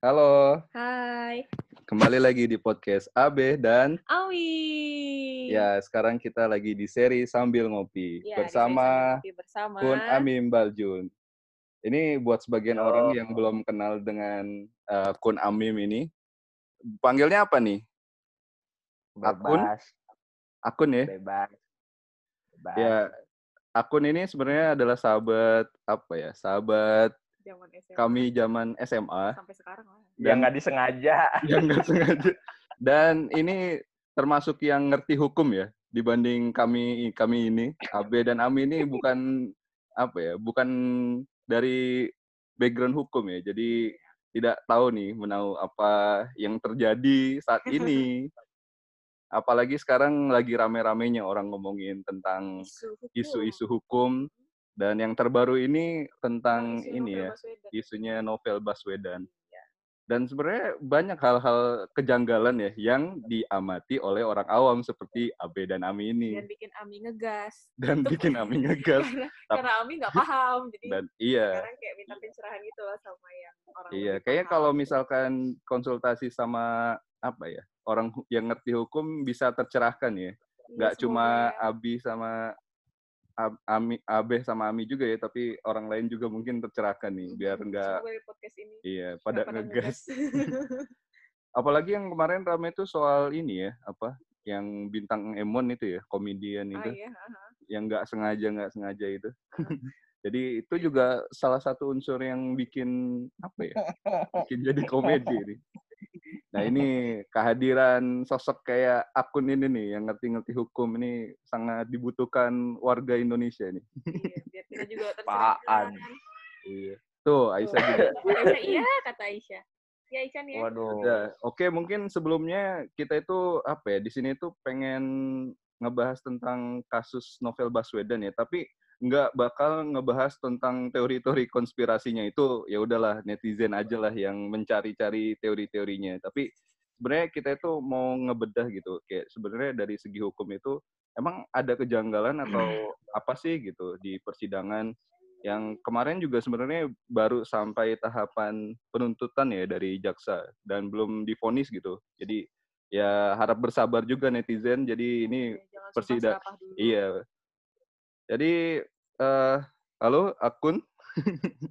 Halo, Hai, kembali lagi di podcast Abe dan Awi. ya sekarang kita lagi di seri sambil ngopi Ya, bersama ngopi bersama. Kun Amim Baljun. Ini buat sebagian Yo. orang yang belum kenal dengan eh, Kun Amim ini, panggilnya apa nih? Akun? Bebas, Akun ya? bebas. Bebas. Ya, akun ini sebenarnya adalah sahabat apa ya? Sahabat Zaman SMA. kami zaman SMA sampai sekarang lah. Yang nggak disengaja. yang nggak sengaja. Dan ini termasuk yang ngerti hukum ya dibanding kami kami ini Abe dan Ami ini bukan apa ya bukan dari background hukum ya jadi tidak tahu nih menau apa yang terjadi saat ini apalagi sekarang lagi rame-ramenya orang ngomongin tentang Isu hukum. isu-isu hukum dan yang terbaru ini tentang Isu ini ya Baswedan. isunya novel Baswedan Iya. dan sebenarnya banyak hal-hal kejanggalan ya yang diamati oleh orang awam seperti Abe dan Ami ini Dan bikin Ami ngegas. dan Itu bikin Ami ngegas karena, Tap- karena Ami nggak paham. Jadi dan iya sekarang kayak minta pencerahan gitu loh sama yang orang iya kayaknya paham. kalau misalkan konsultasi sama apa ya orang yang ngerti hukum bisa tercerahkan ya Iya, nggak cuma ya. Abi sama Ami Abe sama Ami juga ya tapi orang lain juga mungkin tercerahkan nih biar nggak semoga di podcast ini. Iya pada pada ngegas. apalagi yang kemarin rame itu soal ini ya apa yang bintang Emon itu ya komedian ah itu. iya aha. yang nggak sengaja nggak sengaja itu. Jadi itu juga salah satu unsur yang bikin apa ya bikin jadi komedi ini nah ini kehadiran sosok kayak akun ini nih yang ngerti-ngerti hukum ini sangat dibutuhkan warga Indonesia nih iya biar kita juga Apaan? tercerahkan. iya tuh Aisyah juga Aisyah iya kata Aisyah ya Aisyah nih ya Waduh. Udah. Oke, mungkin sebelumnya kita itu apa ya di sini tuh pengen ngebahas tentang kasus novel Baswedan ya, tapi nggak bakal ngebahas tentang teori-teori konspirasinya itu ya udahlah netizen aja lah yang mencari-cari teori-teorinya. Tapi sebenarnya kita itu mau ngebedah gitu, kayak sebenarnya dari segi hukum itu emang ada kejanggalan atau apa sih gitu di persidangan yang kemarin juga sebenarnya baru sampai tahapan penuntutan ya dari jaksa dan belum difonis gitu. Jadi ya harap bersabar juga netizen. Jadi ini jangan persida- sumpah serapah dulu. iya. Jadi eh halo akun.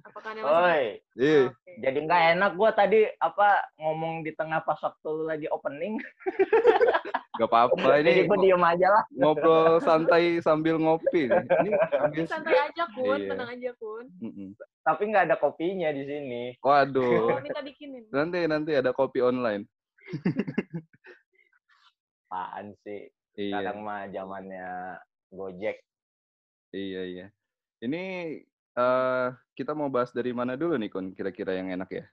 apakah Oi, Iya. Oke. jadi nggak enak gua tadi apa ngomong di tengah pas waktu lu lagi opening. Gak apa-apa jadi ini ngo- diem aja lah. ngobrol santai sambil ngopi. nih. Ini sambil santai aja kun Iya. tenang aja kun Mm-mm. Tapi nggak ada kopinya di sini. Waduh. oh minta bikinin Nanti nanti ada kopi online. Apaan sih? Iya. Sekarang mah zamannya Gojek. Iya iya. Ini eh kita mau bahas dari mana dulu nih kon kira-kira yang enak ya?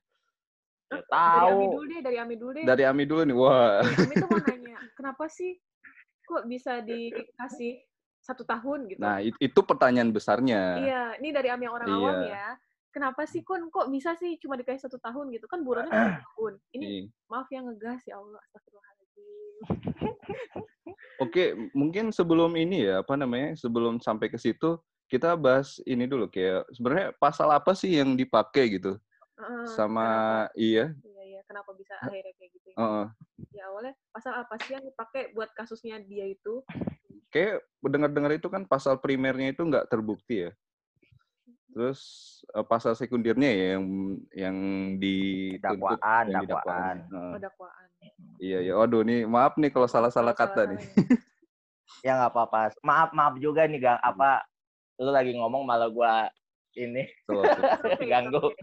Ya, dari Ami tahu. dulu deh dari Ami dulu deh Dari Ami dulu nih. Wah. Ami tuh mau nanya kenapa sih kok bisa dikasih satu tahun gitu Nah, it- itu pertanyaan besarnya. iya ini dari Ami yang orang Iya. awam ya kenapa sih kun kok bisa sih cuma dikasih satu tahun gitu kan buronnya satu tahun ini Nih. maaf ya ngegas ya Allah astagfirullahaladzim Oke, mungkin sebelum ini ya, apa namanya? Sebelum sampai ke situ, kita bahas ini dulu kayak sebenarnya pasal apa sih yang dipakai gitu Heeh, sama kenapa? iya, iya iya kenapa bisa akhirnya kayak gitu ya? heeh. ya awalnya pasal apa sih yang dipakai buat kasusnya dia itu Kayak dengar-dengar itu kan pasal primernya itu nggak terbukti ya. Terus eh, pasal sekundernya ya yang yang Dakwaan, di dakwaan. Heeh. oh, dakwaan Iya ya. Waduh nih, maaf nih kalau salah-salah kata nih. Ya nggak apa-apa. Maaf maaf juga nih gang apa lu lagi ngomong malah gua ini Tuh, tuh. Oke, ganggu. oke.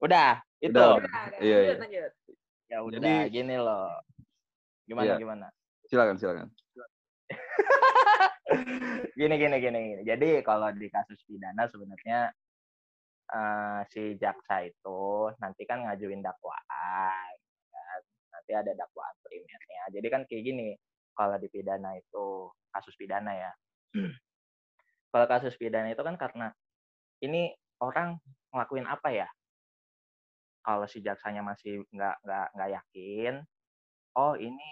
Udah, itu. Udah, Udah, udah. Iya, Lanjut, iya. Ya udah Jadi- gini loh. Gimana Iya. gimana? Silakan, silakan. gini gini gini gini. Jadi kalau di kasus pidana sebenarnya eh, si jaksa itu nanti kan ngajuin dakwaan, kan? nanti ada dakwaan primernya. Jadi kan kayak gini, kalau di pidana itu kasus pidana ya. kalau kasus pidana itu kan karena ini orang ngelakuin apa ya? Kalau si jaksanya masih nggak nggak nggak yakin, oh ini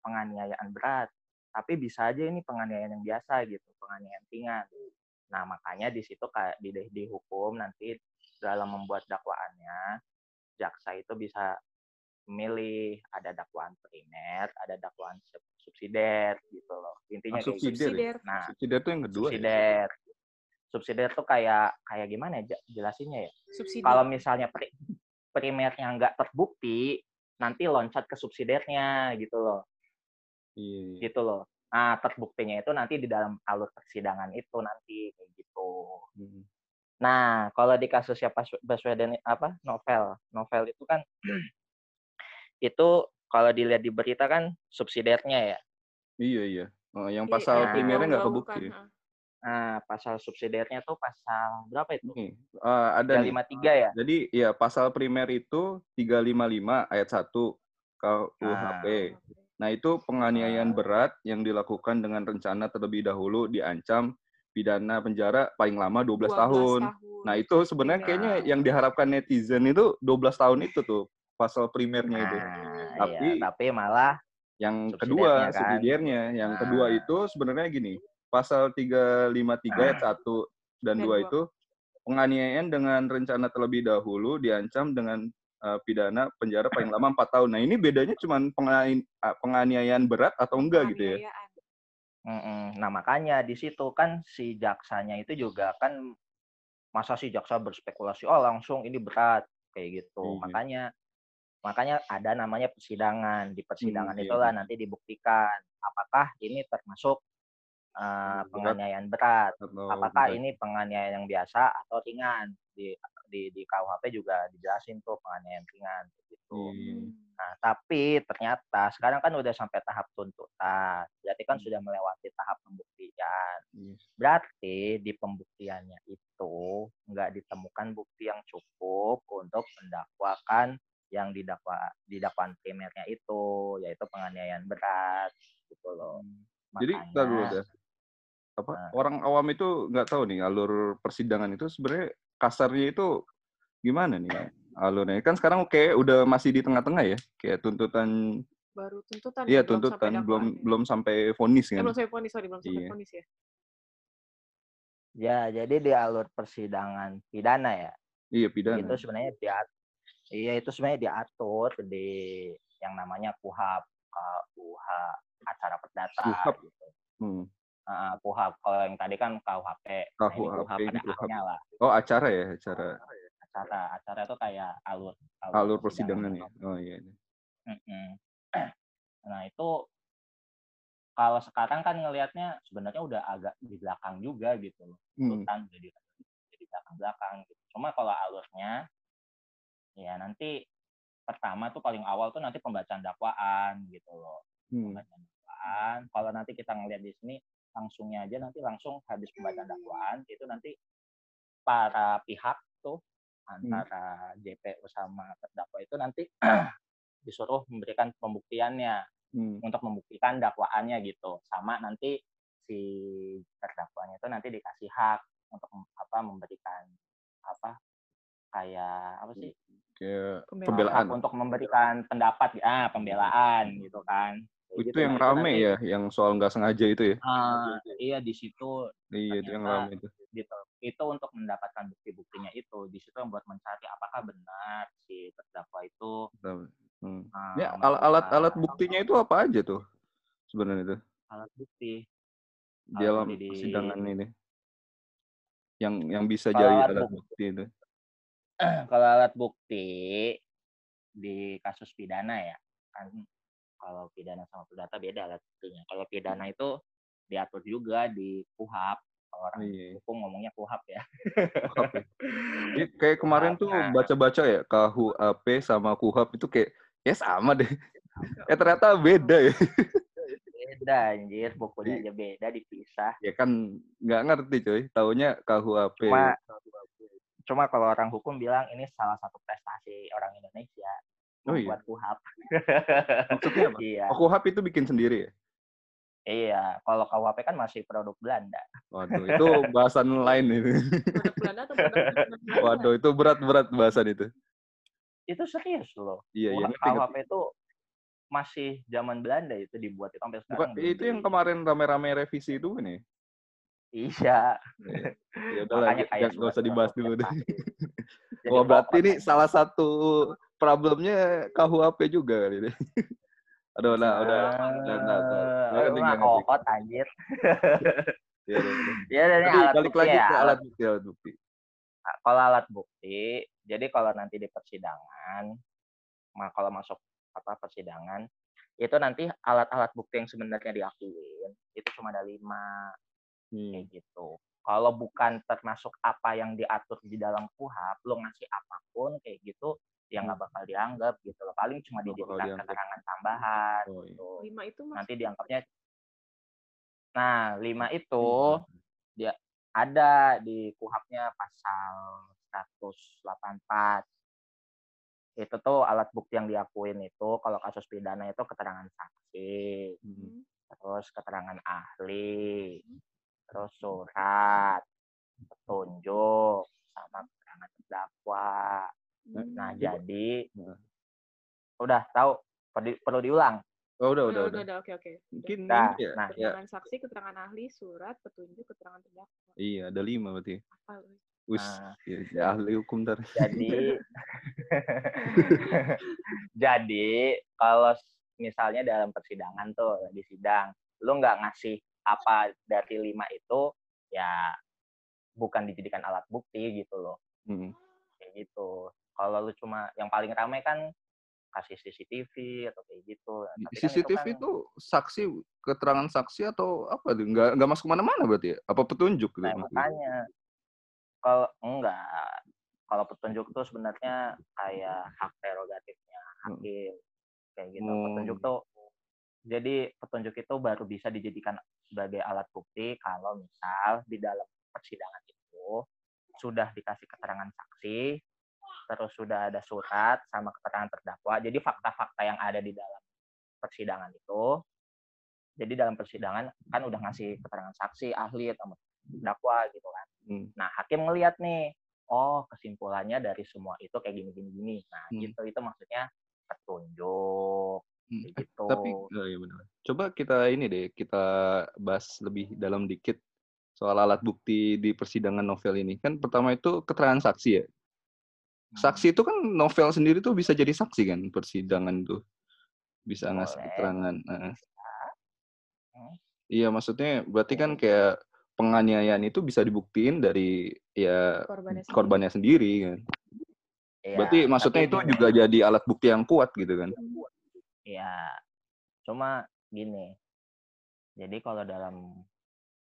penganiayaan berat, tapi bisa aja ini penganiayaan yang biasa gitu, penganiayaan ringan. Nah, makanya di situ kayak di, di hukum nanti dalam membuat dakwaannya, jaksa itu bisa memilih ada dakwaan primer, ada dakwaan subsidiar gitu loh. Intinya Ah, gitu. subsidiar ya? Nah, Subsidiar tuh yang kedua ya? subsidiar. Subsidiar tuh kayak kayak gimana ya jelasinnya ya? Kalau misalnya pri, primernya nggak terbukti, nanti loncat ke subsidiarnya gitu loh, Iya, iya. gitu loh. Nah, terbuktinya itu nanti di dalam alur persidangan itu nanti kayak gitu. Hmm. Nah, kalau di kasusnya Pas Baswedan apa novel, novel itu kan itu kalau dilihat di berita kan subsidiarnya ya. Iya, iya. Oh, yang Iya, pasal iya, primernya nggak kebukti. ah. Nah, pasal subsidiarnya tuh pasal berapa itu? Nih, eh, ada nih. 353 ya? Jadi ya pasal primer itu 355 ayat 1 KUHP. Nah, itu penganiayaan berat yang dilakukan dengan rencana terlebih dahulu diancam pidana penjara paling lama 12, 12 tahun. Nah, itu sebenarnya Primer. kayaknya yang diharapkan netizen itu 12 tahun itu tuh pasal primernya itu. Nah, Tapi- iya, tapi malah Yang kedua, kan. subsidiarnya. Yang kedua Nah. itu sebenarnya gini, pasal 353 ayat 1 dan Dan 2 dua. itu penganiayaan dengan rencana terlebih dahulu diancam dengan eh, pidana penjara paling lama 4 tahun. Nah, ini bedanya cuma ah, penganiayaan berat atau enggak gitu ya? Mm-mm. Nah, makanya di situ kan si jaksanya itu juga kan masa si jaksa berspekulasi oh langsung ini berat kayak gitu. Iya. Makanya makanya ada namanya persidangan. Di persidangan Hmm, iya, itulah iya. nanti dibuktikan apakah ini termasuk uh, Berat. penganiayaan berat, Atau apakah berat? ini penganiayaan yang biasa atau ringan. Di di di KUHP juga dijelasin tuh penganiayaan ringan gitu. Hmm. Nah, tapi ternyata sekarang kan udah sampai tahap tuntutan. Berarti kan Hmm. sudah melewati tahap pembuktian. Iya. Berarti di pembuktiannya itu nggak ditemukan bukti yang cukup untuk mendakwakan yang didakwa di dakwaan primernya itu, yaitu penganiayaan berat gitu loh. Jadi Makanya, ntar dulu dah. Apa Nah. orang awam itu nggak tahu nih alur persidangan itu sebenarnya kasarnya itu gimana nih alurnya? Kan sekarang kayak udah masih di tengah-tengah ya, kayak tuntutan Baru tuntutan. iya belum sampai tuntutan belum dakwaan ya. belum sampai vonis Eh, kan. belum sampai vonis, sorry, belum sampai Iya. vonis ya. ya jadi di alur persidangan pidana ya, Iya pidana. itu sebenarnya diat iya itu sebenarnya diatur di yang namanya KUHAP, KUH acara perdata KUHAP. gitu. Hmm. Ah, KUHAP kalau yang tadi kan KUHP. Nah, ini KUHAP ini ada KUHAP. Lah. Oh acara ya acara Acara acara itu kayak alur alur persidangan ya. gitu. Oh iya. Mm-mm. Nah itu kalau sekarang kan ngelihatnya sebenarnya udah agak di belakang juga gitu loh. Hmm. Tuntutan udah di, di belakang-belakang gitu. Cuma kalau alurnya ya nanti pertama tuh paling awal tuh nanti pembacaan dakwaan gitu loh. Hmm. Pembacaan dakwaan. Kalau nanti kita ngelihat di sini langsungnya aja nanti langsung habis pembacaan dakwaan itu nanti para pihak tuh antara JPU sama terdakwa itu nanti disuruh memberikan pembuktiannya Hmm. untuk membuktikan dakwaannya gitu. Sama nanti si terdakwanya itu nanti dikasih hak untuk apa memberikan apa kayak apa sih? Kayak Pembelaan. hak untuk memberikan pendapat ah pembelaan gitu kan Itu gitu. yang Nah, rame ya, yang soal nggak sengaja itu ya. ah, iya di situ Iya itu yang rame itu. gitu itu untuk mendapatkan bukti-buktinya itu di situ yang buat mencari apakah benar si terdakwa itu Hmm. ah, Ya al- alat-alat buktinya itu apa aja tuh sebenarnya itu alat bukti di dalam di- persidangan ini. Yang yang bisa jadi alat alat bukti. bukti itu. kalau alat bukti di kasus pidana ya kan kalau pidana sama perdata beda alat buktinya kalau pidana itu diatur juga di KUHAP orang Iya. hukum ngomongnya KUHAP ya KUHAP ya. Jadi kayak kemarin tuh Nah. baca-baca ya KUHP sama KUHAP itu kayak ya sama deh. Eh ternyata beda ya. beda anjir bukunya aja beda dipisah Ya kan nggak ngerti coy. Taunya KUHP. cuma cuma kalau orang hukum bilang ini salah satu prestasi orang Indonesia Oh iya? membuat KUHAP Maksudnya apa? iya Oh, KUHAP itu bikin sendiri ya? iya kalau KUHP kan masih produk Belanda Waduh, itu bahasan lain itu. Produk Belanda atau produk Belanda? Waduh, itu berat-berat bahasan itu. itu serius loh Iya, iya. KUHP itu masih zaman Belanda itu dibuat itu sampai Bukan, sekarang belum itu yang kemarin rame-rame revisi itu kan ya? Iya. Ya kayak nggak nggak usah dibahas dulu deh. Wah berarti ini salah satu problemnya KUHP juga kali ini. Aduh, nah, udah, udah, udah, udah. Nggak kokot anjir. Ya, udah, udah. Ya dari Tadi alat balik bukti lagi ya. ke Alat, bukti, alat bukti. kalau alat bukti, jadi kalau nanti di persidangan, kalau masuk apa persidangan, itu nanti alat-alat bukti yang sebenarnya diakuin itu cuma ada lima Hmm. kayak gitu. Kalau bukan termasuk apa yang diatur di dalam KUHP, lo ngasih apa pun kayak gitu, ya nggak bakal dianggap gitu loh. Paling cuma dijadikan dianggap. keterangan tambahan Oh, iya. gitu. Lima itu mas. Nanti dianggapnya. Nah, lima itu Hmm. dia ada di KUHP-nya pasal 184. Itu tuh alat bukti yang diakuin itu kalau kasus pidana itu keterangan saksi, Hmm. terus keterangan ahli, terus surat, petunjuk, sama keterangan terdakwa. Nah, Hmm. jadi Nah. udah tahu perlu, perlu diulang. Oh, udah, udah, udah, udah. udah, oke, oke. Mungkin Nah, ya. nah. ya. Keterangan saksi, keterangan ahli, surat, petunjuk, keterangan terdakwa. Iya, ada lima berarti. Apa? Wis, Nah. ya, ya ahli hukum ntar. Jadi, jadi kalau misalnya dalam persidangan tuh di sidang, lu nggak ngasih apa dari lima itu, ya bukan dijadikan alat bukti gitu loh, Hmm. kayak gitu. Kalau lu cuma yang paling ramai kan kasih CCTV atau kayak gitu. Tapi kan CCTV kan- itu saksi, keterangan saksi atau apa tuh? Nggak, nggak masuk ke mana-mana berarti ya? Apa petunjuk gitu? Nah, makanya kalau enggak, kalau petunjuk tuh sebenarnya kayak hak prerogatifnya hakim kayak gitu. Hmm. Petunjuk tuh jadi petunjuk itu baru bisa dijadikan sebagai alat bukti kalau misal di dalam persidangan itu sudah dikasih keterangan saksi, terus sudah ada surat sama keterangan terdakwa. Jadi fakta-fakta yang ada di dalam persidangan itu jadi dalam persidangan kan udah ngasih keterangan saksi, ahli atau terdakwa gitu kan. Hmm. Nah, hakim ngelihat nih, oh kesimpulannya dari semua itu kayak gini gini gini. Nah, Hmm. gitu itu maksudnya petunjuk Hmm. Eh, gitu. Tapi, oh iya benar. Coba kita ini deh, kita bahas lebih dalam dikit soal alat bukti di persidangan novel ini. Kan pertama itu keterangan saksi ya. Hmm. Saksi itu kan novel sendiri tuh bisa jadi saksi kan persidangan tuh. Bisa ngasih keterangan. Hmm. Iya, maksudnya berarti kan kayak penganiayaan itu bisa dibuktiin dari ya Korbannya sendiri. korbannya sendiri kan. Iya, Berarti maksudnya itu gini, juga jadi alat bukti yang kuat gitu kan. Iya. Cuma gini. Jadi kalau dalam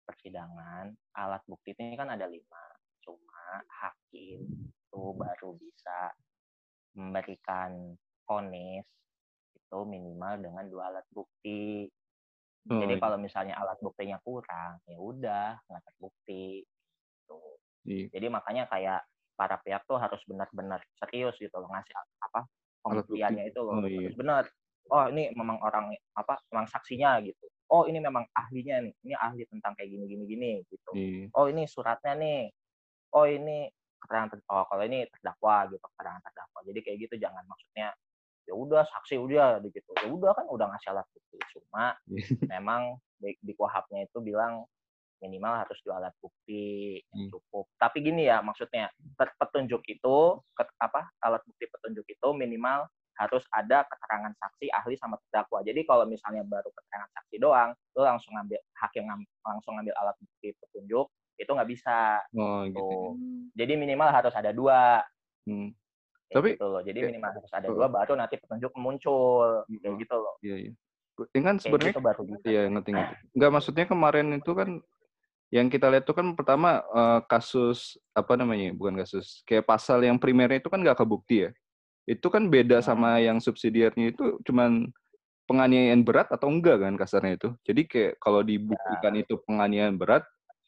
persidangan alat bukti ini kan ada lima. Cuma hakim itu baru bisa memberikan vonis itu minimal dengan dua alat bukti. Oh, Jadi iya. kalau misalnya alat buktinya kurang, ya udah nggak terbukti. Gitu. Iya. Jadi makanya kayak para pihak tuh harus benar-benar serius gitu loh ngasih apa pembuktiannya itu loh. Oh, iya. Harus benar. Oh ini memang orang apa memang saksinya gitu. Oh ini memang ahlinya nih. Ini ahli tentang kayak gini gini gini gitu. Iya. Oh ini suratnya nih. Oh ini keterangan ter- oh kalau ini terdakwa gitu keterangan terdakwa. Jadi kayak gitu jangan maksudnya ya udah saksi udah gitu. Ya udah kan udah ngasih alat bukti. Cuma memang di, di kuhapnya itu bilang minimal harus dua alat bukti yang Hmm. cukup. Tapi gini ya maksudnya pet- petunjuk itu ket- apa alat bukti petunjuk itu minimal harus ada keterangan saksi ahli sama terdakwa. Jadi kalau misalnya baru keterangan saksi doang, lu langsung ngambil hakim ngam- langsung ngambil alat bukti petunjuk itu nggak bisa. Oh gitu. Tuh. Hmm. Jadi minimal harus ada dua. Hmm. Kayak Tapi- gitu loh. Jadi kayak- minimal harus ada dua baru nanti petunjuk muncul Oh. gitu loh. Iya, iya. Kayak sebenarnya gitu baru bisa. Iya ngerti ngerti. Enggak maksudnya kemarin itu kan yang kita lihat itu kan pertama eh, kasus apa namanya bukan kasus kayak pasal yang primernya itu kan nggak kebukti ya. Itu kan beda Hmm. sama yang subsidiarnya itu cuman penganiayaan berat atau enggak kan kasarnya itu. Jadi kayak kalau dibuktikan Ya. itu penganiayaan berat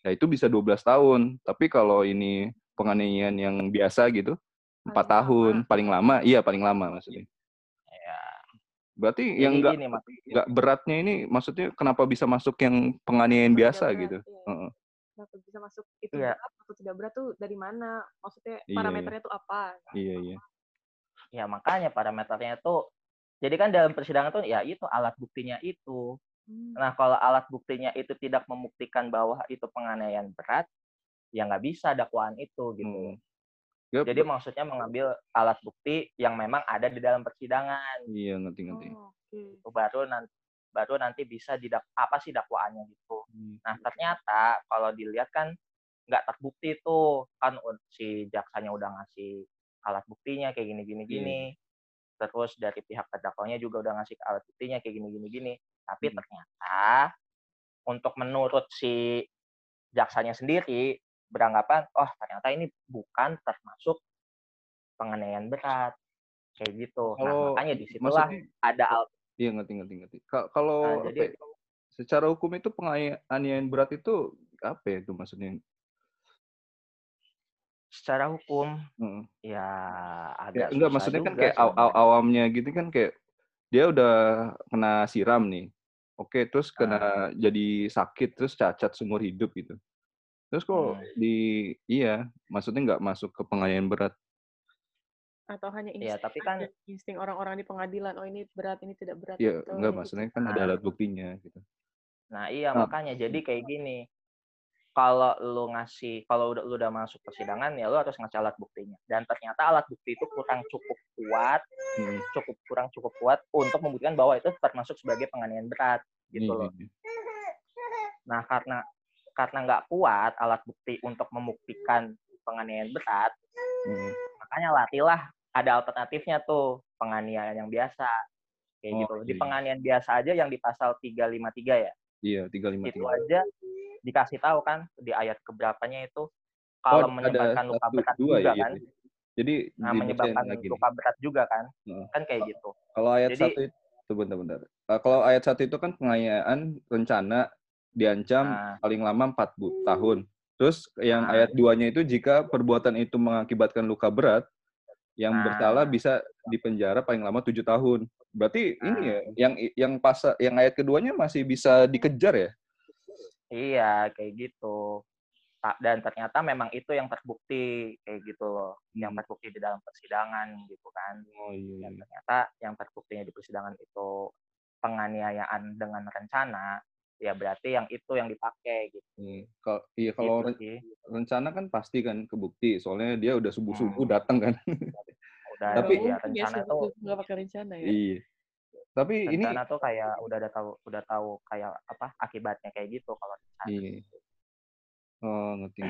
ya itu bisa 12 tahun. Tapi kalau ini penganiayaan yang biasa gitu empat Paling tahun lama. paling lama iya paling lama maksudnya. Ya. Berarti Jadi yang enggak beratnya ini maksudnya kenapa bisa masuk yang penganiayaan Tidak biasa berat, gitu? iya. Heeh. Kenapa bisa masuk itu Iya. berat atau tidak berat tuh dari mana? Maksudnya Iya, parameternya tuh apa? Iya iya. Ya makanya parameternya tuh jadi kan dalam persidangan tuh ya itu alat buktinya itu. Nah, kalau alat buktinya itu tidak membuktikan bahwa itu penganiayaan berat, ya nggak bisa dakwaan itu gitu. Hmm. Ya, Jadi maksudnya mengambil alat bukti yang memang ada di dalam persidangan. iya ngerti ngerti. Oh, oke. Itu baru nanti baru nanti bisa didak apa sih dakwaannya gitu. Hmm. Nah, ternyata kalau dilihat kan nggak terbukti tuh kan si jaksanya udah ngasih alat buktinya kayak gini gini Iya. gini. Terus dari pihak terdakwanya juga udah ngasih alat buktinya kayak gini gini gini. Tapi Hmm. ternyata untuk menurut si jaksanya sendiri beranggapan oh ternyata ini bukan termasuk penganiayaan berat kayak gitu. Kalau- nah, makanya di situlah ada al- iya ngerti ngerti ngerti. Ka- Kalau Nah, jadi- ya, secara hukum itu penganiayaan berat itu apa ya itu maksudnya? secara hukum Heeh. ya Ya, agak enggak susah maksudnya kan kayak aw- awamnya gitu kan kayak dia udah kena siram nih. Oke, terus kena jadi sakit terus cacat seumur hidup gitu. Terus kok Hmm. di iya, maksudnya nggak masuk ke penganiayaan berat. Atau hanya Iya, insting, tapi kan- insting orang-orang di pengadilan, oh ini berat, ini tidak berat. Ya, gitu, enggak gitu. maksudnya kan ada alat buktinya gitu. Nah, iya Nah. makanya jadi kayak gini. Kalau lu ngasih kalau udah lu udah masuk persidangan ya lu harus ngasih alat buktinya. Dan ternyata alat bukti itu kurang cukup kuat, Hmm. cukup kurang cukup kuat untuk membuktikan bahwa itu termasuk sebagai penganiayaan berat gitu Iya, loh. iya, iya. Nah, karena karena nggak kuat alat bukti untuk membuktikan penganiayaan berat, Hmm. makanya latihlah ada alternatifnya tuh penganiayaan yang biasa kayak Oh, gitu. Di iya, iya. penganiayaan biasa aja yang di pasal 353 ya. Iya, 353. itu aja dikasih tahu kan di ayat keberapanya itu Oh, kalau ada menyebabkan luka satu, berat dua juga ya, kan. gitu. Jadi Nah, menyebabkan luka berat juga kan. Heeh. Kan kayak gitu. Kalau ayat Jadi- satu itu bentar-bentar. Uh, kalau ayat satu itu kan penganiayaan rencana diancam Nah. paling lama 4 bu- tahun. Terus yang Nah. ayat duanya itu jika perbuatan itu mengakibatkan luka berat, yang Nah. bersalah bisa dipenjara paling lama tujuh tahun. Berarti ini Nah. ya, yang yang pas yang ayat keduanya masih bisa dikejar ya? Iya, kayak gitu. Dan ternyata memang itu yang terbukti kayak gitu loh. Yang Hmm. terbukti di dalam persidangan gitu kan. Oh iya. Dan ternyata yang terbuktinya di persidangan itu penganiayaan dengan rencana, ya berarti yang itu yang dipakai gitu. Iya. Kalau iya kalau Gitu sih. rencana kan pasti kan kebukti, soalnya dia udah subuh-subuh Hmm. datang kan. Udah Tapi- ya rencana tuh sebetulnya nggak pakai rencana ya. iya. Tapi ini rencana tuh kayak udah ada tahu udah tahu kayak apa akibatnya kayak gitu kalau rencana. Iya. Oh, ngerti.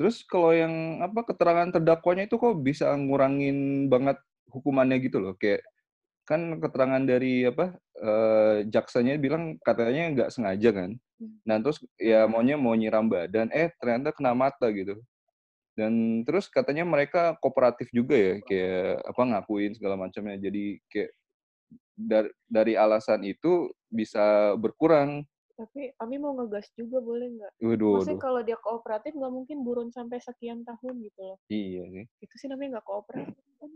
Terus kalau yang apa keterangan terdakwanya itu kok bisa ngurangin banget hukumannya gitu loh. Kayak kan keterangan dari apa eh, jaksanya bilang katanya nggak sengaja kan. Hmm. Nah terus ya maunya mau nyiram badan, eh ternyata kena mata gitu. Dan terus katanya mereka kooperatif juga ya, kayak apa ngakuin segala macamnya. Jadi kayak dari dari alasan itu bisa berkurang. Tapi Ami mau ngegas juga boleh nggak? Waduh, Maksudnya waduh. kalau dia kooperatif nggak mungkin buron sampai sekian tahun gitu loh. Iya sih. Itu sih namanya nggak kooperatif. kan?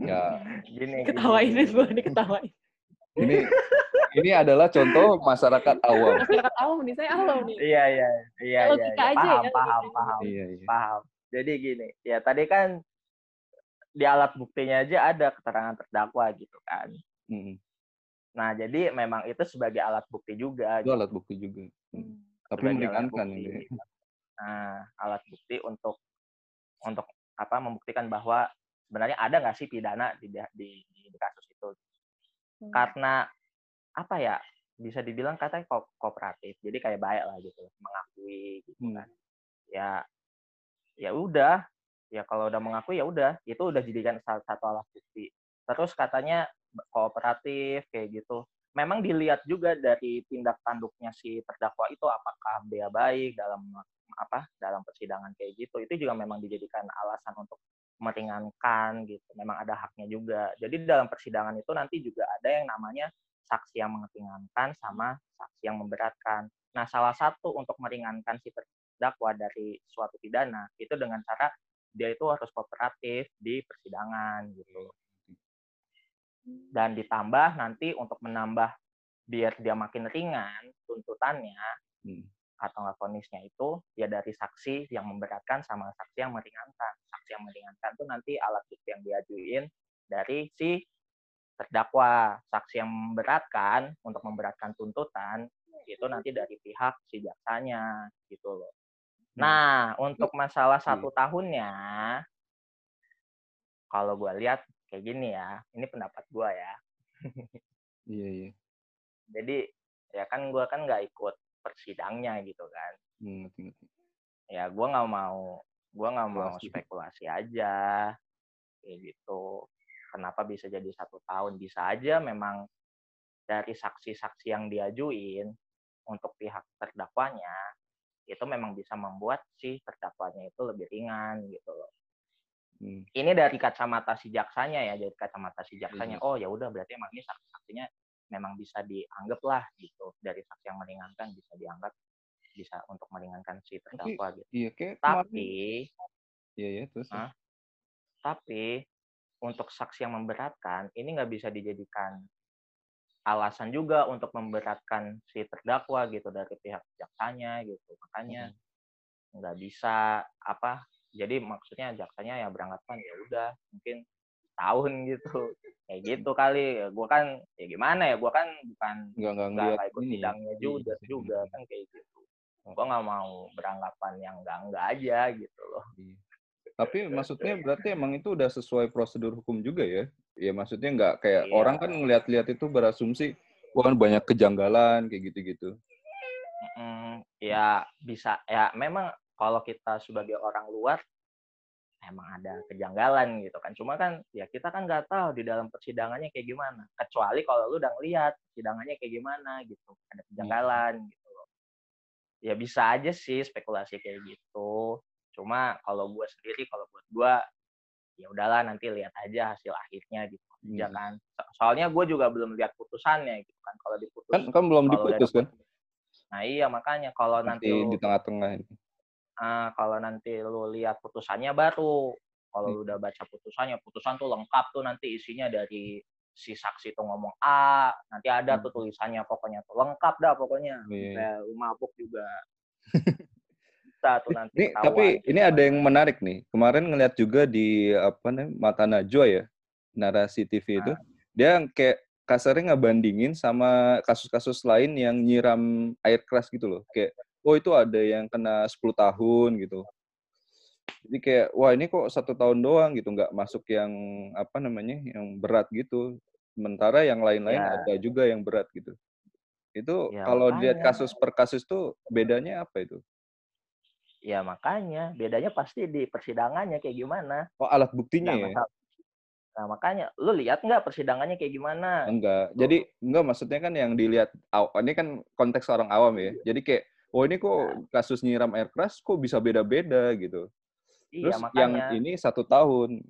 Ya, Gini, Ketawain gini, gue nih ketawain. ini ini adalah contoh masyarakat awam. Masyarakat awam nih, saya awam nih. Iya iya iya Kalau iya. kita iya. aja Paham ya, paham gitu. paham Iya, iya. paham. Jadi gini, ya tadi kan di alat buktinya aja ada keterangan terdakwa gitu kan. Mm. Nah, jadi memang itu sebagai alat bukti juga. Itu alat bukti juga. Mm. Hmm. Tapi sebagai alat meringankan bukti. gitu ya. Nah, alat bukti untuk untuk apa membuktikan bahwa sebenarnya ada nggak sih pidana di, di, di, di kasus itu. Hmm. Karena apa ya bisa dibilang katanya ko- kooperatif, jadi kayak baik lah gitu, mengakui gitu Hmm. kan. Ya, ya udah, ya kalau udah mengakui ya udah, itu udah jadikan salah satu alat bukti. Terus katanya kooperatif kayak gitu. Memang dilihat juga dari tindak tanduknya si terdakwa itu apakah dia baik dalam apa dalam persidangan kayak gitu. Itu juga memang dijadikan alasan untuk meringankan gitu. Memang ada haknya juga. Jadi dalam persidangan itu nanti juga ada yang namanya saksi yang meringankan sama saksi yang memberatkan. Nah, salah satu untuk meringankan si terdakwa dari suatu pidana itu dengan cara dia itu harus kooperatif di persidangan gitu. Dan ditambah nanti untuk menambah biar dia makin ringan tuntutannya Hmm. atau nggak vonisnya itu ya dari saksi yang memberatkan sama saksi yang meringankan. Saksi yang meringankan tuh nanti alat bukti yang diajuin dari si terdakwa saksi yang memberatkan untuk memberatkan tuntutan itu nanti dari pihak si jaksanya gitu loh. Hmm. Nah, untuk masalah Iya. satu tahunnya, kalau gue lihat kayak gini ya, ini pendapat gue ya. Iya, iya. Jadi ya kan gue kan nggak ikut persidangnya gitu kan. Hmm. Ya gue nggak mau, gue nggak mau Spekulasi. spekulasi aja kayak gitu. Kenapa bisa jadi satu tahun? Bisa aja memang dari saksi-saksi yang diajuin untuk pihak terdakwanya itu memang bisa membuat si terdakwanya itu lebih ringan gitu loh. Hmm. Ini dari kacamata si jaksanya ya, dari kacamata si jaksanya. Iya. Oh ya udah berarti emang ini saksi-saksinya memang bisa dianggap lah gitu dari saksi yang meringankan bisa dianggap bisa untuk meringankan si terdakwa gitu. Iya, kayak. Tapi Iya, iya, terus. Hah? tapi untuk saksi yang memberatkan ini nggak bisa dijadikan alasan juga untuk memberatkan si terdakwa gitu dari pihak jaksanya gitu. Makanya nggak bisa apa jadi maksudnya jaksanya ya beranggapan ya udah mungkin tahun gitu. Kayak gitu kali. Gue kan ya gimana ya gue kan bukan Nggak, nggak ikut ya. sidangnya Iya, juga juga kan kayak gitu. Gue nggak mau beranggapan yang enggak enggak aja gitu loh. Iya. Tapi maksudnya berarti emang itu udah sesuai prosedur hukum juga ya? Ya maksudnya nggak kayak Iya. orang kan ngeliat-liat itu berasumsi, wah kan banyak kejanggalan kayak gitu-gitu. Mm, ya bisa ya memang kalau kita sebagai orang luar emang ada kejanggalan gitu kan. Cuma kan ya kita kan nggak tahu di dalam persidangannya kayak gimana. Kecuali kalau lu udah ngeliat persidangannya kayak gimana gitu ada kejanggalan gitu loh. Ya bisa aja sih spekulasi kayak gitu cuma kalau gue sendiri kalau buat gue ya udahlah nanti lihat aja hasil akhirnya gitu aja Hmm. kan So- soalnya gue juga belum lihat putusannya gitu kan kalau diputus Kan kan belum diputus kan? Nah iya makanya kalau nanti Masih lu di tengah-tengah ini. ah, kalau nanti lu lihat putusannya baru kalau Hmm. lu udah baca putusannya putusan tuh lengkap tuh nanti isinya dari si saksi tuh ngomong A nanti ada tuh Hmm. tulisannya pokoknya tuh lengkap dah pokoknya Iya. kayak lu mabuk juga bisa tuh nanti Ini tapi kayak ini ada gimana. yang menarik nih. Kemarin ngeliat juga di apa namanya Mata Najwa ya, narasi TV itu. Ah. Dia kayak kasarnya ngebandingin sama kasus-kasus lain yang nyiram air keras gitu loh. Kayak oh itu ada yang kena 10 tahun gitu. Jadi kayak wah ini kok satu tahun doang gitu nggak masuk yang apa namanya yang berat gitu. Sementara yang lain-lain Ya. ada juga yang berat gitu. Itu Ya, kalau dilihat kasus per kasus tuh bedanya apa itu? Ya makanya bedanya pasti di persidangannya kayak gimana Oh alat buktinya nah, ya? nah makanya lu lihat nggak persidangannya kayak gimana Enggak. Jadi enggak maksudnya kan yang dilihat ini kan konteks orang awam ya. Jadi kayak oh ini kok kasus nyiram air keras kok bisa beda-beda gitu. iya Terus yang makanya ini satu tahun.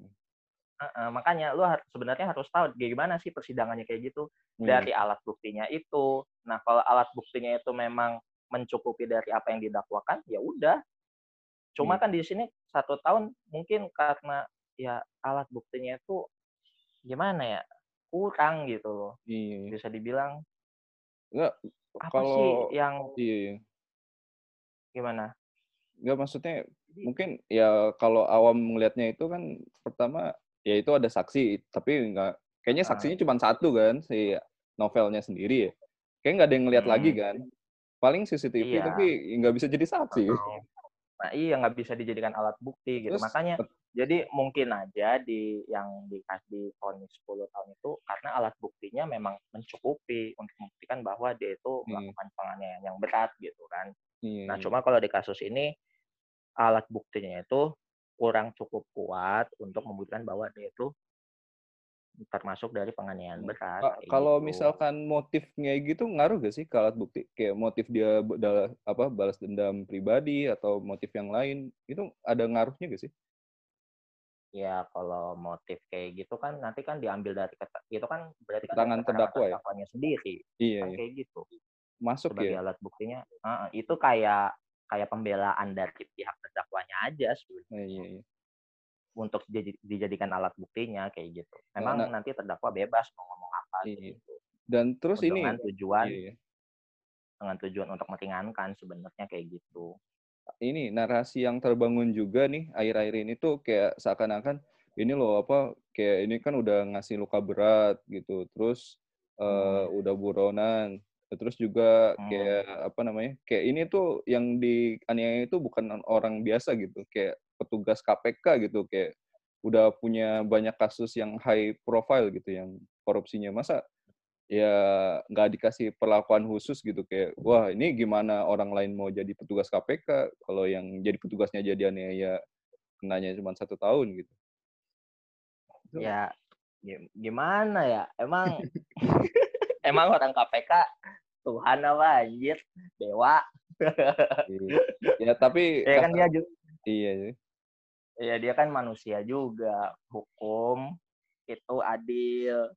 Heeh, makanya lu har- sebenarnya harus tahu gimana sih persidangannya kayak gitu Hmm. dari alat buktinya itu. Nah, kalau alat buktinya itu memang mencukupi dari apa yang didakwakan, ya udah. Cuma Hmm. kan di sini satu tahun mungkin karena ya alat buktinya itu gimana ya kurang gitu loh. Iya. Bisa dibilang Enggak apa kalau sih yang iya, iya. gimana? Enggak maksudnya mungkin ya kalau awam melihatnya itu kan pertama ya itu ada saksi tapi enggak kayaknya Ah. saksinya cuma satu kan si novelnya sendiri ya. Kayak nggak ada yang ngeliat lagi Hmm. kan. Paling CCTV Iya. tapi nggak bisa jadi saksi. Nah, iya nggak bisa dijadikan alat bukti gitu. Terus Makanya jadi mungkin aja di yang dikasih vonis 10 tahun itu karena alat buktinya memang mencukupi untuk membuktikan bahwa dia itu Hmm. melakukan penganiayaan yang berat gitu kan. Iya, Nah, iya. cuma kalau di kasus ini alat buktinya itu kurang cukup kuat untuk membuktikan bahwa dia itu termasuk dari penganiayaan berat. Kak, kayak kalau gitu. misalkan motifnya gitu ngaruh gak sih ke alat bukti? Kayak motif dia be- dal- apa balas dendam pribadi atau motif yang lain itu ada ngaruhnya gak sih? ya kalau motif kayak gitu kan nanti kan diambil dari kata- itu kan berarti kan dari terdakwa ya? terdakwanya sendiri Iya, kan iya. kayak gitu. Masuk sebagai ya. alat buktinya Heeh, itu kayak kayak pembelaan dari pihak terdakwanya aja sebenarnya Iya, iya, iya. Untuk jadi- dijadikan alat buktinya kayak gitu. Memang nah- nanti terdakwa bebas mau ngomong apa Iya. gitu. Dan terus ini dengan tujuan iya, iya. dengan tujuan untuk meringankan sebenarnya kayak gitu. ini narasi yang terbangun juga nih akhir-akhir ini tuh kayak seakan-akan ini loh apa kayak ini kan udah ngasih luka berat gitu terus uh, udah buronan terus juga kayak apa namanya kayak ini tuh yang dianiaya itu bukan orang biasa gitu kayak petugas KPK gitu kayak udah punya banyak kasus yang high profile gitu yang korupsinya. Masa ya nggak dikasih perlakuan khusus gitu kayak wah ini gimana orang lain mau jadi petugas KPK kalau yang jadi petugasnya jadi aniaya kenanya cuma satu tahun gitu. Ya gimana ya? Emang emang orang KPK Tuhan apa anjir? Dewa. Ya tapi ya kan dia juga iya ya dia kan manusia juga hukum itu adil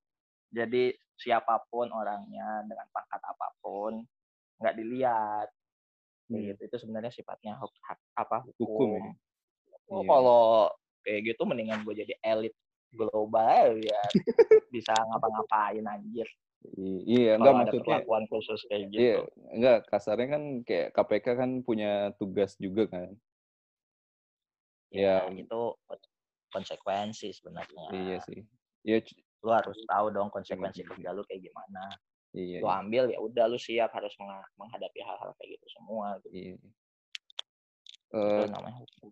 jadi siapa pun orangnya dengan pangkat apa pun nggak dilihat hmm. gitu itu sebenarnya sifatnya hak, hak apa hukum, hukum ya? oh, iya. kalau kayak gitu mendingan gue jadi elit global ya bisa ngapa-ngapain anjir Iya, enggak maksudnya perlakuan khusus kayak gitu. Iya, enggak kasarnya kan kayak KPK kan punya tugas juga kan. Ya, ya itu konsekuensi sebenarnya. Iya sih. Iya, lu harus tahu dong konsekuensi kerja lu kayak gimana. Iya. Lu iya. ambil ya udah lu siap harus menghadapi hal-hal kayak gitu semua. Gitu. Iya. Uh, namanya hukum.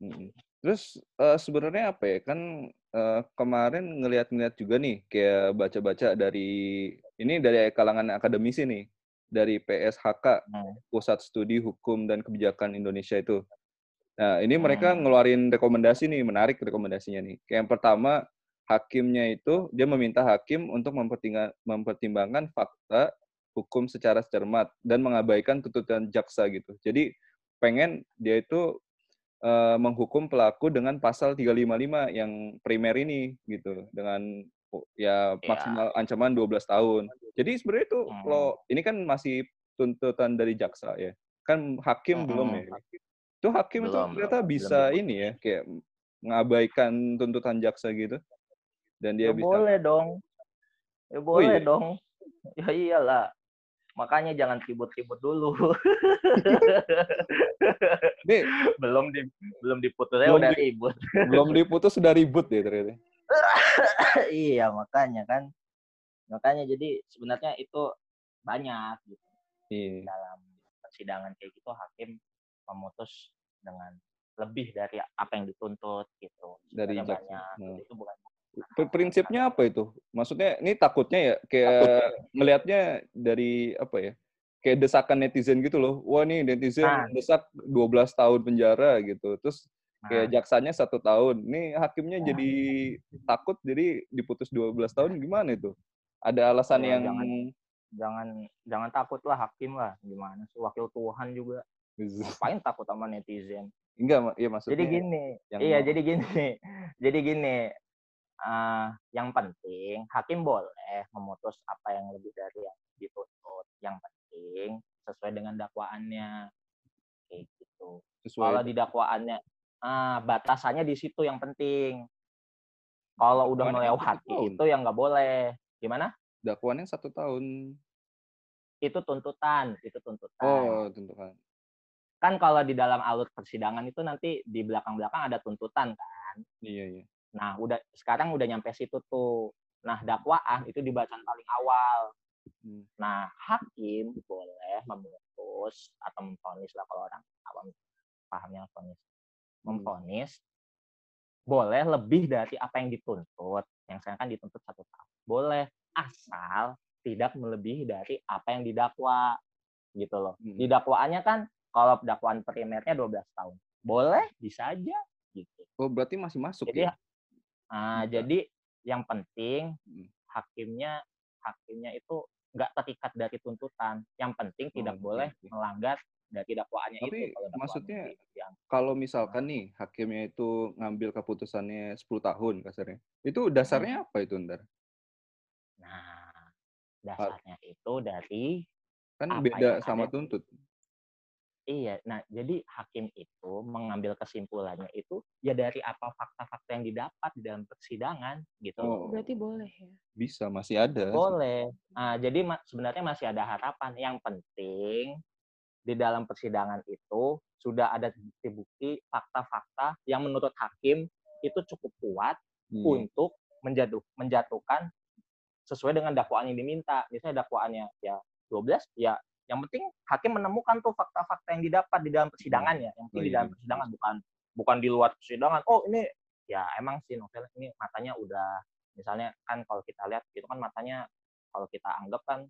Gitu. Terus uh, sebenarnya apa ya kan uh, kemarin ngelihat-ngelihat juga nih kayak baca-baca dari ini dari kalangan akademisi nih dari PSHK hmm. Pusat Studi Hukum dan Kebijakan Indonesia itu. Nah ini mereka hmm. ngeluarin rekomendasi nih menarik rekomendasinya nih. Kayak yang pertama hakimnya itu dia meminta hakim untuk mempertimbangkan fakta hukum secara cermat dan mengabaikan tuntutan jaksa gitu. Jadi pengen dia itu uh, menghukum pelaku dengan pasal 355 yang primer ini gitu dengan ya iya. maksimal ya. ancaman 12 tahun. Jadi sebenarnya itu hmm. kalau ini kan masih tuntutan dari jaksa ya. Kan hakim hmm. belum ya. Itu hakim belum, itu ternyata bisa belum. ini ya kayak mengabaikan tuntutan jaksa gitu. Dan dia ya bisa boleh dong. Ya boleh oh, iya? dong. Ya iyalah. Makanya jangan ribut-ribut dulu. Nih, belum di belum diputus belum udah di, ribut. belum diputus sudah ribut ya ternyata. iya, makanya kan. Makanya jadi sebenarnya itu banyak gitu. Iya. Dalam persidangan kayak gitu hakim memutus dengan lebih dari apa yang dituntut gitu. Dari banyak. Hmm. Itu bukan prinsipnya apa itu? Maksudnya ini takutnya ya kayak melihatnya dari apa ya? Kayak desakan netizen gitu loh. Wah nih netizen nah. desak 12 tahun penjara gitu. Terus kayak nah. jaksanya satu tahun. Nih hakimnya nah. jadi takut jadi diputus 12 tahun gimana itu? Ada alasan ya, yang jangan jangan jangan takut lah hakim lah gimana sih wakil Tuhan juga ngapain takut sama netizen enggak iya maksudnya jadi gini iya jadi gini jadi gini uh, yang penting hakim boleh memutus apa yang lebih dari yang dituntut. Yang penting sesuai dengan dakwaannya. Kayak gitu. Sesuai. Kalau di dakwaannya uh, batasannya di situ yang penting. Kalau udah melewati itu yang nggak boleh. Gimana? Dakwaannya satu tahun. Itu tuntutan, itu tuntutan. Oh, tuntutan. Kan kalau di dalam alur persidangan itu nanti di belakang-belakang ada tuntutan kan. Iya, iya. Nah, udah sekarang udah nyampe situ tuh. Nah, dakwaan itu di bacaan paling awal. Hmm. Nah, hakim boleh memutus atau memfonis lah kalau orang awam pahamnya memfonis. Hmm. Boleh lebih dari apa yang dituntut. Yang sekarang kan dituntut satu tahun. Boleh asal tidak melebihi dari apa yang didakwa gitu loh. Hmm. Di dakwaannya kan kalau dakwaan primernya 12 tahun. Boleh, bisa aja gitu. Oh, berarti masih masuk Jadi, ya? Nah, jadi yang penting hmm. hakimnya hakimnya itu nggak terikat dari tuntutan. Yang penting tidak oh, boleh okay. melanggar dari dakwaannya Tapi itu. Kalau maksudnya yang... kalau misalkan nih hakimnya itu ngambil keputusannya 10 tahun kasarnya, itu dasarnya hmm. apa itu ntar? Nah, dasarnya itu dari kan beda sama tuntut. Iya, nah jadi hakim itu mengambil kesimpulannya itu ya dari apa fakta-fakta yang didapat di dalam persidangan gitu. Oh, berarti boleh ya? Bisa, masih ada. Boleh. Nah, jadi sebenarnya masih ada harapan. Yang penting di dalam persidangan itu sudah ada bukti-bukti fakta-fakta yang menurut hakim itu cukup kuat Hmm. untuk menjatuh, menjatuhkan sesuai dengan dakwaan yang diminta. Misalnya dakwaannya ya 12, ya yang penting hakim menemukan tuh fakta-fakta yang didapat di dalam persidangannya. Yang penting Oh, di iya. dalam persidangan bukan bukan di luar persidangan. Oh ini ya emang sih novel ini matanya udah misalnya kan kalau kita lihat itu kan matanya kalau kita anggap kan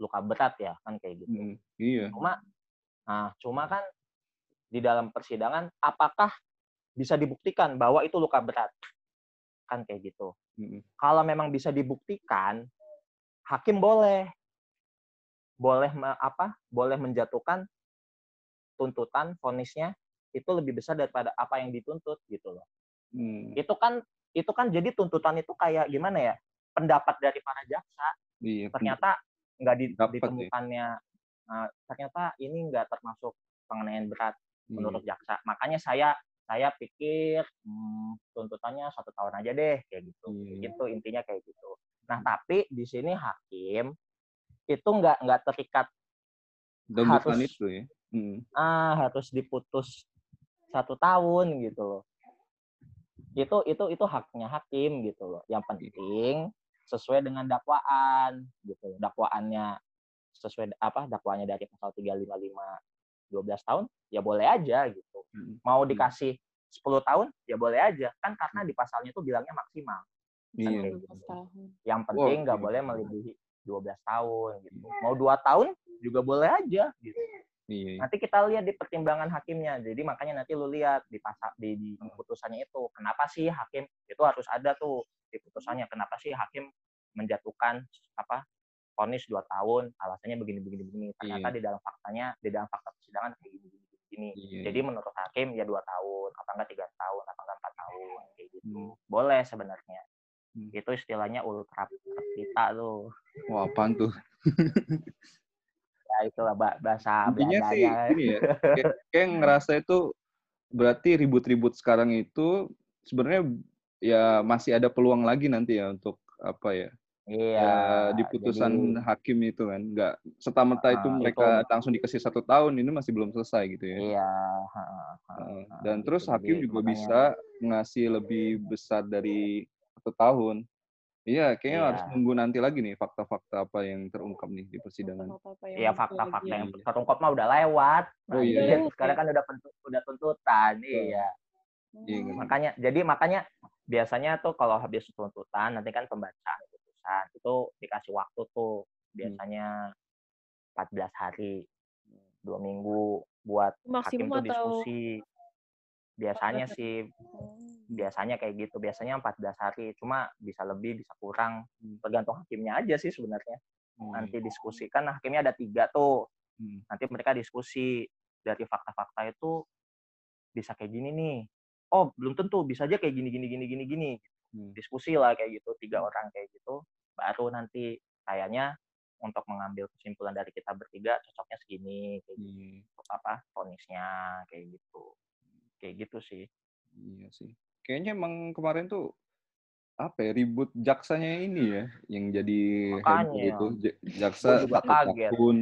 luka berat ya kan kayak gitu. Hmm, Iya. Cuma nah cuma kan di dalam persidangan apakah bisa dibuktikan bahwa itu luka berat? Kan kayak gitu. Hmm. Kalau memang bisa dibuktikan, hakim boleh boleh me- apa? Boleh menjatuhkan tuntutan vonisnya itu lebih besar daripada apa yang dituntut gitu loh. Hmm. Itu kan itu kan jadi tuntutan itu kayak gimana ya? Pendapat dari para jaksa Iya. ternyata nggak di- Dapat ya. ditemukannya uh, ternyata ini nggak termasuk penganiayaan berat Iya. menurut jaksa makanya saya saya pikir hmm, tuntutannya satu tahun aja deh kayak gitu Iya. gitu intinya kayak gitu nah tapi di sini hakim itu nggak nggak terikat Dan bukan harus- itu ya. Hmm. ah harus diputus satu tahun gitu loh itu itu itu haknya hakim gitu loh yang penting sesuai dengan dakwaan gitu loh. dakwaannya sesuai apa dakwaannya dari pasal 355 12 tahun ya boleh aja gitu Hmm. mau dikasih 10 tahun ya boleh aja kan karena di pasalnya itu bilangnya maksimal Iya. kayak 12 gitu. tahun. yang penting nggak iya. boleh melebihi 12 tahun gitu. Mau dua tahun juga boleh aja gitu. Iya. nanti kita lihat di pertimbangan hakimnya. Jadi makanya nanti lu lihat di pasal di, di putusannya itu kenapa sih hakim itu harus ada tuh? Di putusannya kenapa sih hakim menjatuhkan apa vonis dua tahun? Alasannya begini begini begini. Ternyata Iya. di dalam faktanya di dalam fakta persidangan kayak gini gini gini. Iya. jadi menurut hakim ya dua tahun apa enggak tiga tahun apa enggak empat tahun kayak gitu. Hmm. boleh sebenarnya Hmm. itu istilahnya ultra kita tuh Wah, apaan tuh? ya itulah bah- bahasa Intinya sih ini ya. Kayak, kayak ngerasa itu berarti ribut-ribut sekarang itu sebenarnya ya masih ada peluang lagi nanti ya untuk apa ya? iya ya di putusan jadi- hakim itu kan nggak serta-merta itu Ah, mereka itu- langsung dikasih satu tahun ini masih belum selesai gitu ya. Iya. Heeh. ha, Dan gitu. terus hakim Jadi juga makanya- bisa ngasih lebih besar dari satu tahun. Iya, kayaknya Iya. harus nunggu nanti lagi nih fakta-fakta apa yang terungkap nih di persidangan. Iya fakta-fakta yang terungkap mah udah lewat. Oh, iya, iya. Sekarang kan udah pentu- udah tuntutan. Iya. Iya, Hmm. Makanya jadi makanya biasanya tuh kalau habis tuntutan nanti kan pembacaan putusan itu dikasih waktu tuh biasanya 14 hari dua minggu buat hakim Maksimum tuh atau diskusi. Biasanya 14 sih biasanya kayak gitu. Biasanya 14 hari. Cuma bisa lebih, bisa kurang. Hmm. Tergantung hakimnya aja sih sebenarnya. Hmm. Nanti diskusi kan hakimnya ada tiga tuh. Hmm. Nanti mereka diskusi dari fakta-fakta itu bisa kayak gini nih. Oh belum tentu bisa aja kayak gini gini gini gini gini. Hmm. Diskusi lah kayak gitu tiga orang kayak gitu. Baru nanti kayaknya untuk mengambil kesimpulan dari kita bertiga cocoknya segini kayak gitu. Iya, Untuk apa vonisnya kayak gitu. Kayak gitu sih. iya sih. Kayaknya emang kemarin tuh apa ya ribut jaksanya ini ya yang jadi heboh Makanya. itu jaksa Gua juga kaget. tahun.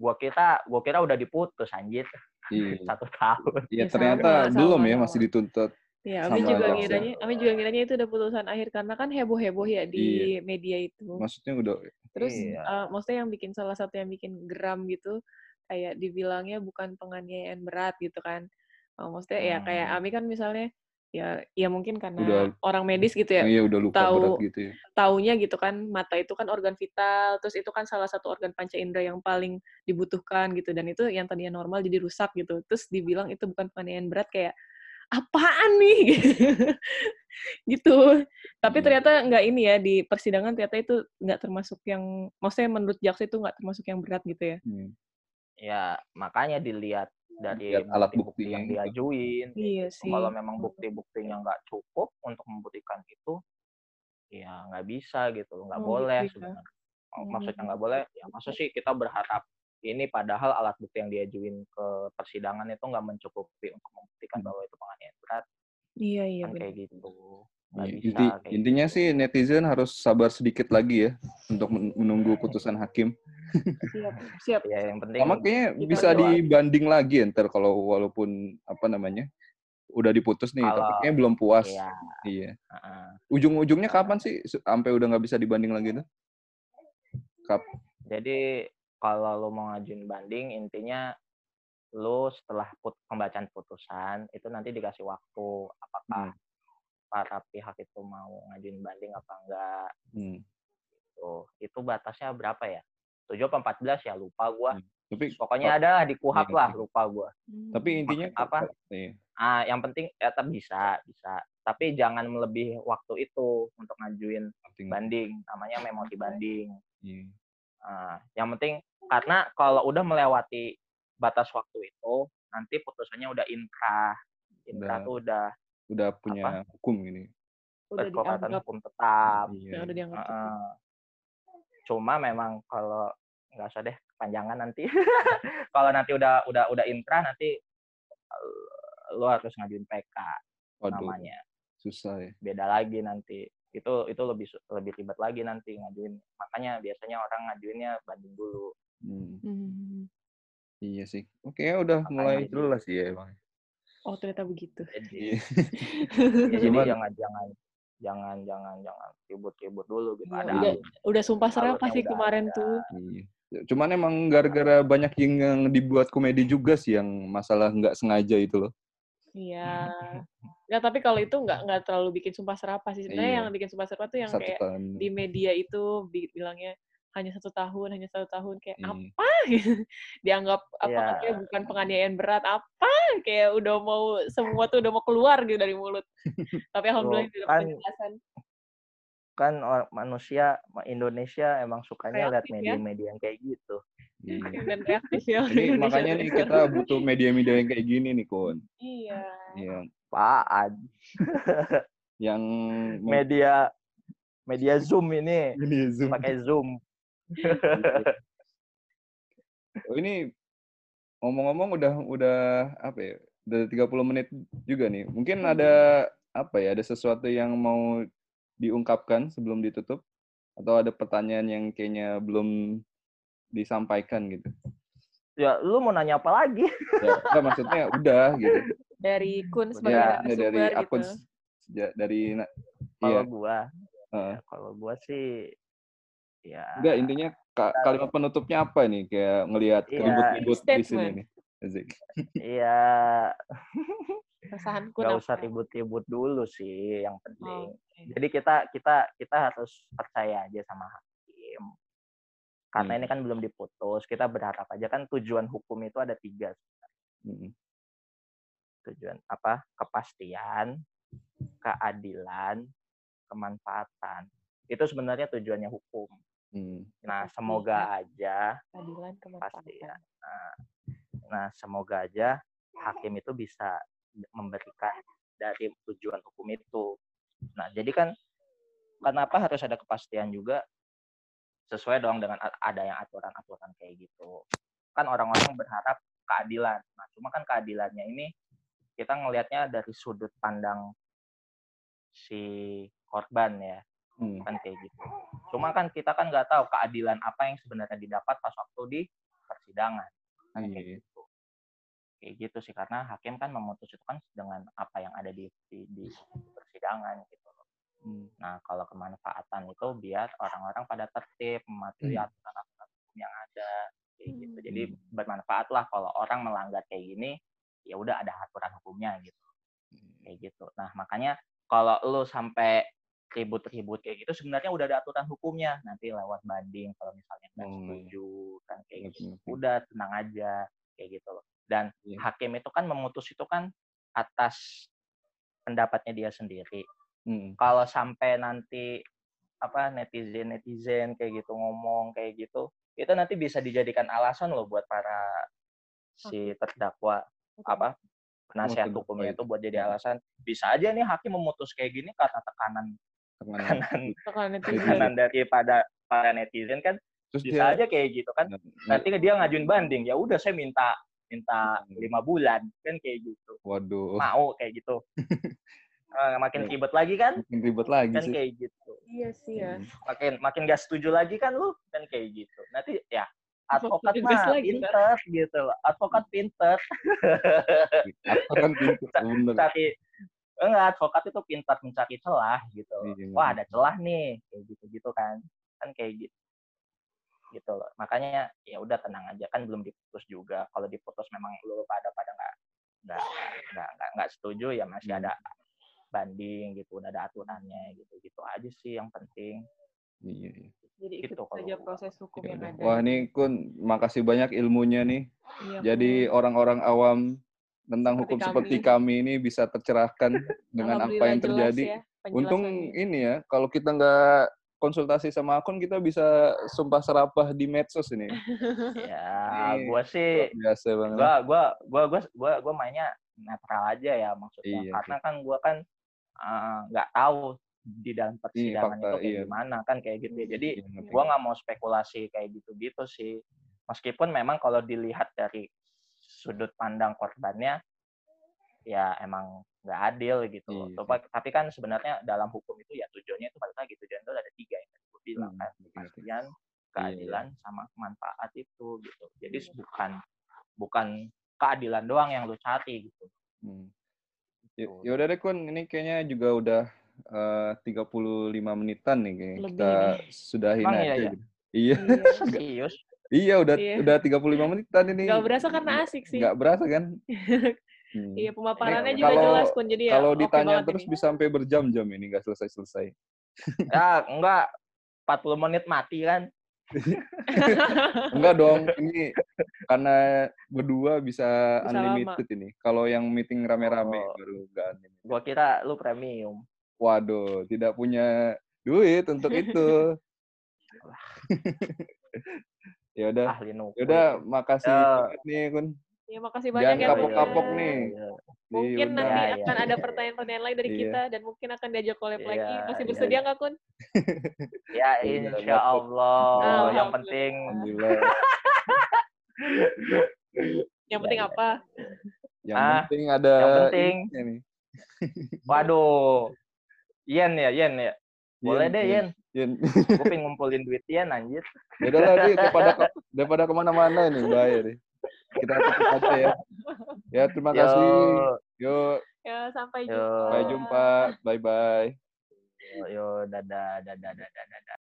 Gua kira gua kira udah diputus anjir Iya. satu tahun. Iya Ya, ternyata sama, belum sama, ya masih dituntut. Iya, Ami juga jaksa. ngiranya, Ami juga ngiranya itu udah putusan akhir karena kan heboh-heboh ya di media itu. Maksudnya udah Terus Iya. eh, maksudnya yang bikin salah satu yang bikin geram gitu kayak dibilangnya bukan penganiayaan berat gitu kan. Eh, maksudnya ya kayak Hmm. Ami kan misalnya ya ya mungkin karena Udah- orang medis gitu ya. iya udah luka tahu- berat gitu ya. Taunya gitu kan mata itu kan organ vital, terus itu kan salah satu organ panca indera yang paling dibutuhkan gitu dan itu yang tadinya normal jadi rusak gitu. Terus dibilang itu bukan penganiayaan berat kayak apaan nih gitu. Tapi Hmm. ternyata nggak ini ya di persidangan ternyata itu nggak termasuk yang maksudnya menurut jaksa itu nggak termasuk yang berat gitu ya. Hmm. Ya makanya dilihat dari Lihat alat bukti-bukti buktinya yang gitu. diajuin. Iya sih. Kalau memang bukti-buktinya nggak cukup untuk membuktikan itu, ya nggak bisa gitu, nggak Oh, boleh gitu ya. sebenarnya. Hmm. Maksudnya nggak boleh, ya masa sih kita berharap ini padahal alat bukti yang diajuin ke persidangan itu nggak mencukupi untuk membuktikan bahwa itu penganiayaan berat Iya iya kan kayak gitu. Iya, bisa Inti, kayak intinya gitu. sih netizen harus sabar sedikit lagi ya untuk men- menunggu putusan hakim. Siap siap. Ya yang penting Sama kayaknya bisa doa. dibanding lagi ya, ntar kalau walaupun apa namanya udah diputus nih, tapi Kalau- kayaknya belum puas. Iya. Iya. heeh. Ujung-ujungnya kapan sih sampai udah nggak bisa dibanding lagi tuh? Kap. Jadi kalau lu mau ngajuin banding intinya lu setelah put, pembacaan putusan itu nanti dikasih waktu apakah Hmm. Para pihak itu mau ngajuin banding apa enggak Hmm. tuh. Itu batasnya berapa ya? 7 apa 14 ya lupa gua. Hmm. Tapi Pokoknya ada di kuhap Iya, lah, iya. lupa gua. tapi intinya Apa? Iya. Ah, yang penting ya tetap bisa, bisa. Tapi jangan melebihi waktu itu untuk ngajuin penting. banding. Namanya memo banding. Iya. Nah, yang penting karena kalau udah melewati batas waktu itu, nanti putusannya udah inkrah. Inkrah Udah tuh udah Udah punya hukum gini. udah dianggap hukum tetap. Iya. ya udah dianggap. Heeh. Cuma memang kalau nggak usah deh kepanjangan nanti. kalau nanti udah udah udah inkrah nanti eh, lu harus ngajuin PK Waduh, namanya. susah ya. Beda lagi nanti. Itu itu lebih lebih ribet lagi nanti ngajuin. Makanya biasanya orang ngajuinnya banding dulu. Hmm. Hmm. Iya sih. Oke, ya udah Makanya mulai jelas ya emang. Oh ternyata begitu. Jadi, ya, jadi Cuman- jangan jangan jangan jangan jangan ribut-ribut dulu gitu. Iya, Ada udah alur- udah sumpah serapah alurnya sih kemarin ada. tuh. Iya. Cuman emang gara-gara banyak yang, yang dibuat komedi juga sih yang masalah nggak sengaja itu loh. Iya. Nggak, tapi kalau itu nggak nggak terlalu bikin sumpah serapah sih. Sebenarnya Iya. yang bikin sumpah serapah tuh yang Satu kayak tahun. di media itu bi- bilangnya hanya satu tahun, hanya satu tahun kayak Iya. apa? gitu. Dianggap apa Iya. katanya bukan penganiayaan berat apa? Kayak udah mau semua tuh udah mau keluar gitu dari mulut. tapi alhamdulillah tidak kan penjelasan. kan or- manusia ma- Indonesia emang sukanya lihat ya. media-media yang kayak gitu. Iya. dan reaktif ya. Ini makanya nih kita butuh media-media yang kayak gini nih, Kun. Iya. Iya. Apaan? Yang Media media Zoom ini ini Zoom. pakai Zoom. Oh, ini ngomong-ngomong udah udah apa ya? Udah 30 menit juga nih. Mungkin ada apa ya? Ada sesuatu yang mau diungkapkan sebelum ditutup atau ada pertanyaan yang kayaknya belum disampaikan gitu. Ya, lu mau nanya apa lagi? Ya, enggak, maksudnya udah gitu. Dari Kun sebagai Ya, Ya, dari akun gitu. sejak dari Kalau iya. gua, Heeh. ya, kalau gua sih ya Enggak, intinya ka- kalimat penutupnya apa nih? Kayak ngelihat Iya. ribut-ribut di sini nih. Asik. Iya, apa? usah ribut-ribut dulu sih yang Oh, penting. oke. Jadi kita kita kita harus percaya aja sama hakim. Karena Hmm. ini kan belum diputus, kita berharap aja kan tujuan hukum itu ada tiga Mm-mm. tujuan apa kepastian, keadilan, kemanfaatan. Itu sebenarnya tujuannya hukum. Hmm. Nah, semoga aja Keadilan pasti ya. Nah, nah, semoga aja hakim itu bisa memberikan dari tujuan hukum itu. Nah, jadi kan kenapa harus ada kepastian juga sesuai dong dengan ada yang aturan-aturan kayak gitu. Kan orang-orang berharap keadilan. Nah, cuma kan keadilannya ini kita ngelihatnya dari sudut pandang si korban ya Hmm. kan kayak gitu. Cuma kan kita kan nggak tahu keadilan apa yang sebenarnya didapat pas waktu di persidangan. Kan kayak Iya. gitu. Kayak gitu sih karena hakim kan memutus itu kan dengan apa yang ada di di, di persidangan gitu. loh. Hmm. Nah, kalau kemanfaatan itu biar orang-orang pada tertib mematuhi Hmm. aturan-aturan hukum yang ada kayak gitu. Jadi Hmm. bermanfaat lah kalau orang melanggar kayak gini, ya udah ada aturan hukumnya gitu kayak gitu. Nah, makanya kalau lu sampai ribut-ribut kayak gitu sebenarnya udah ada aturan hukumnya. Nanti lewat banding kalau misalnya nggak iya. setuju kan kayak gitu. Udah tenang aja kayak gitu loh. Dan Iya. hakim itu kan memutus itu kan atas pendapatnya dia sendiri. Hmm. Kalau sampai nanti apa netizen-netizen kayak gitu ngomong kayak gitu, itu nanti bisa dijadikan alasan loh buat para si terdakwa apa penasihat hukumnya itu. itu buat jadi alasan bisa aja nih hakim memutus kayak gini karena tekanan Tekanan. tekanan daripada para netizen kan Terus bisa dia aja kayak gitu kan nanti dia ngajuin banding ya udah saya minta minta Hmm. lima bulan kan kayak gitu waduh, mau kayak gitu Eh, makin Ya. ribet lagi kan makin ribet lagi kan sih. kayak gitu Iya sih ya. Hmm. makin makin gak setuju lagi kan lu kan kayak gitu nanti ya advokat mah ntar. pinter gitu loh. Advokat pinter. Apa kan pintu bener. Cari enggak advokat itu pintar mencari celah gitu. Iya. Wah, ada celah nih, kayak gitu-gitu kan. Kan kayak gitu. Gitu loh. Makanya ya udah tenang aja kan belum diputus juga. Kalau diputus memang lu pada pada nggak nggak nggak nggak setuju ya masih Hmm. ada banding gitu, udah ada aturannya gitu. Gitu aja sih yang penting. Iya, iya. Jadi ikut Gitu kalau saja gua. proses hukum Ya yang ada. Wah, nih Kun, makasih banyak ilmunya nih. Iya, Jadi orang-orang awam tentang Seperti hukum kami. seperti kami ini bisa tercerahkan dengan apa yang terjadi. ya Untung ini ya, kalau kita nggak konsultasi sama akun, kita bisa sumpah serapah di medsos ini. Ya, Ini gua sih biasa banget. gua gua gua gua gua gua mainnya netral aja ya maksudnya Iya, karena kan gua kan eh, nggak tahu di dalam persidangan fakta, itu kayak iya. gimana kan kayak gitu ya. jadi Iya, gua nggak mau spekulasi kayak gitu-gitu sih meskipun memang kalau dilihat dari sudut pandang korbannya ya emang nggak adil gitu loh. Iya, Tapi- tapi kan sebenarnya dalam hukum itu ya tujuannya itu balik lagi tujuan itu ada tiga yang tadi gue bilang Hmm, kan ngerti. kepastian Iya, keadilan sama manfaat itu gitu jadi Iya. bukan bukan keadilan doang yang lu cari gitu Hmm. Ya, Gitu. ya udah deh Kun, ini kayaknya juga udah eh, 35 menitan nih kayaknya. Lebih Kita nih. sudahin Emang iya, aja. iya? gitu. Iya, Iya. serius iya udah Iya. udah 35 menitan ini. Gak berasa karena asik sih. Nggak berasa kan? Hmm. Iya pemaparannya Ini juga kalau- jelas pun jadi ya. Kalau oke ditanya terus ini. bisa sampai berjam-jam ini nggak selesai-selesai. ya enggak 40 menit mati kan Enggak dong, ini karena berdua bisa, Bisa unlimited ini. Kalau yang meeting rame-rame Oh. baru enggak unlimited. gua kira lu premium Waduh, tidak punya duit untuk itu. Ya udah, ahli ya udah makasih Ya. banget nih Kun. Ya makasih Jangan banyak ya. kapok-kapok Kun. nih. Iya. Mungkin Diundang. nanti Ya, ya. akan ada pertanyaan-pertanyaan lain dari Iya. kita dan mungkin akan diajak collab Iya, lagi. Masih iya, bersedia nggak Kun? ya Iya, insya Allah yang Alhamdulillah. penting Alhamdulillah. Yang penting Iya, apa? Yang Ah, penting ada yang penting. nih. waduh yen ya yen ya boleh deh yen Yen. Yin. gue pengen ngumpulin duit Yin anjir. Ya udah lagi daripada ke, daripada ke mana-mana ini, bahaya nih. Kita tutup aja ya. Ya terima Yo. kasih. Yo. Yo sampai Yo. jumpa. Sampai jumpa. Bye bye. Yo, yo dadah dadah dadah dadah.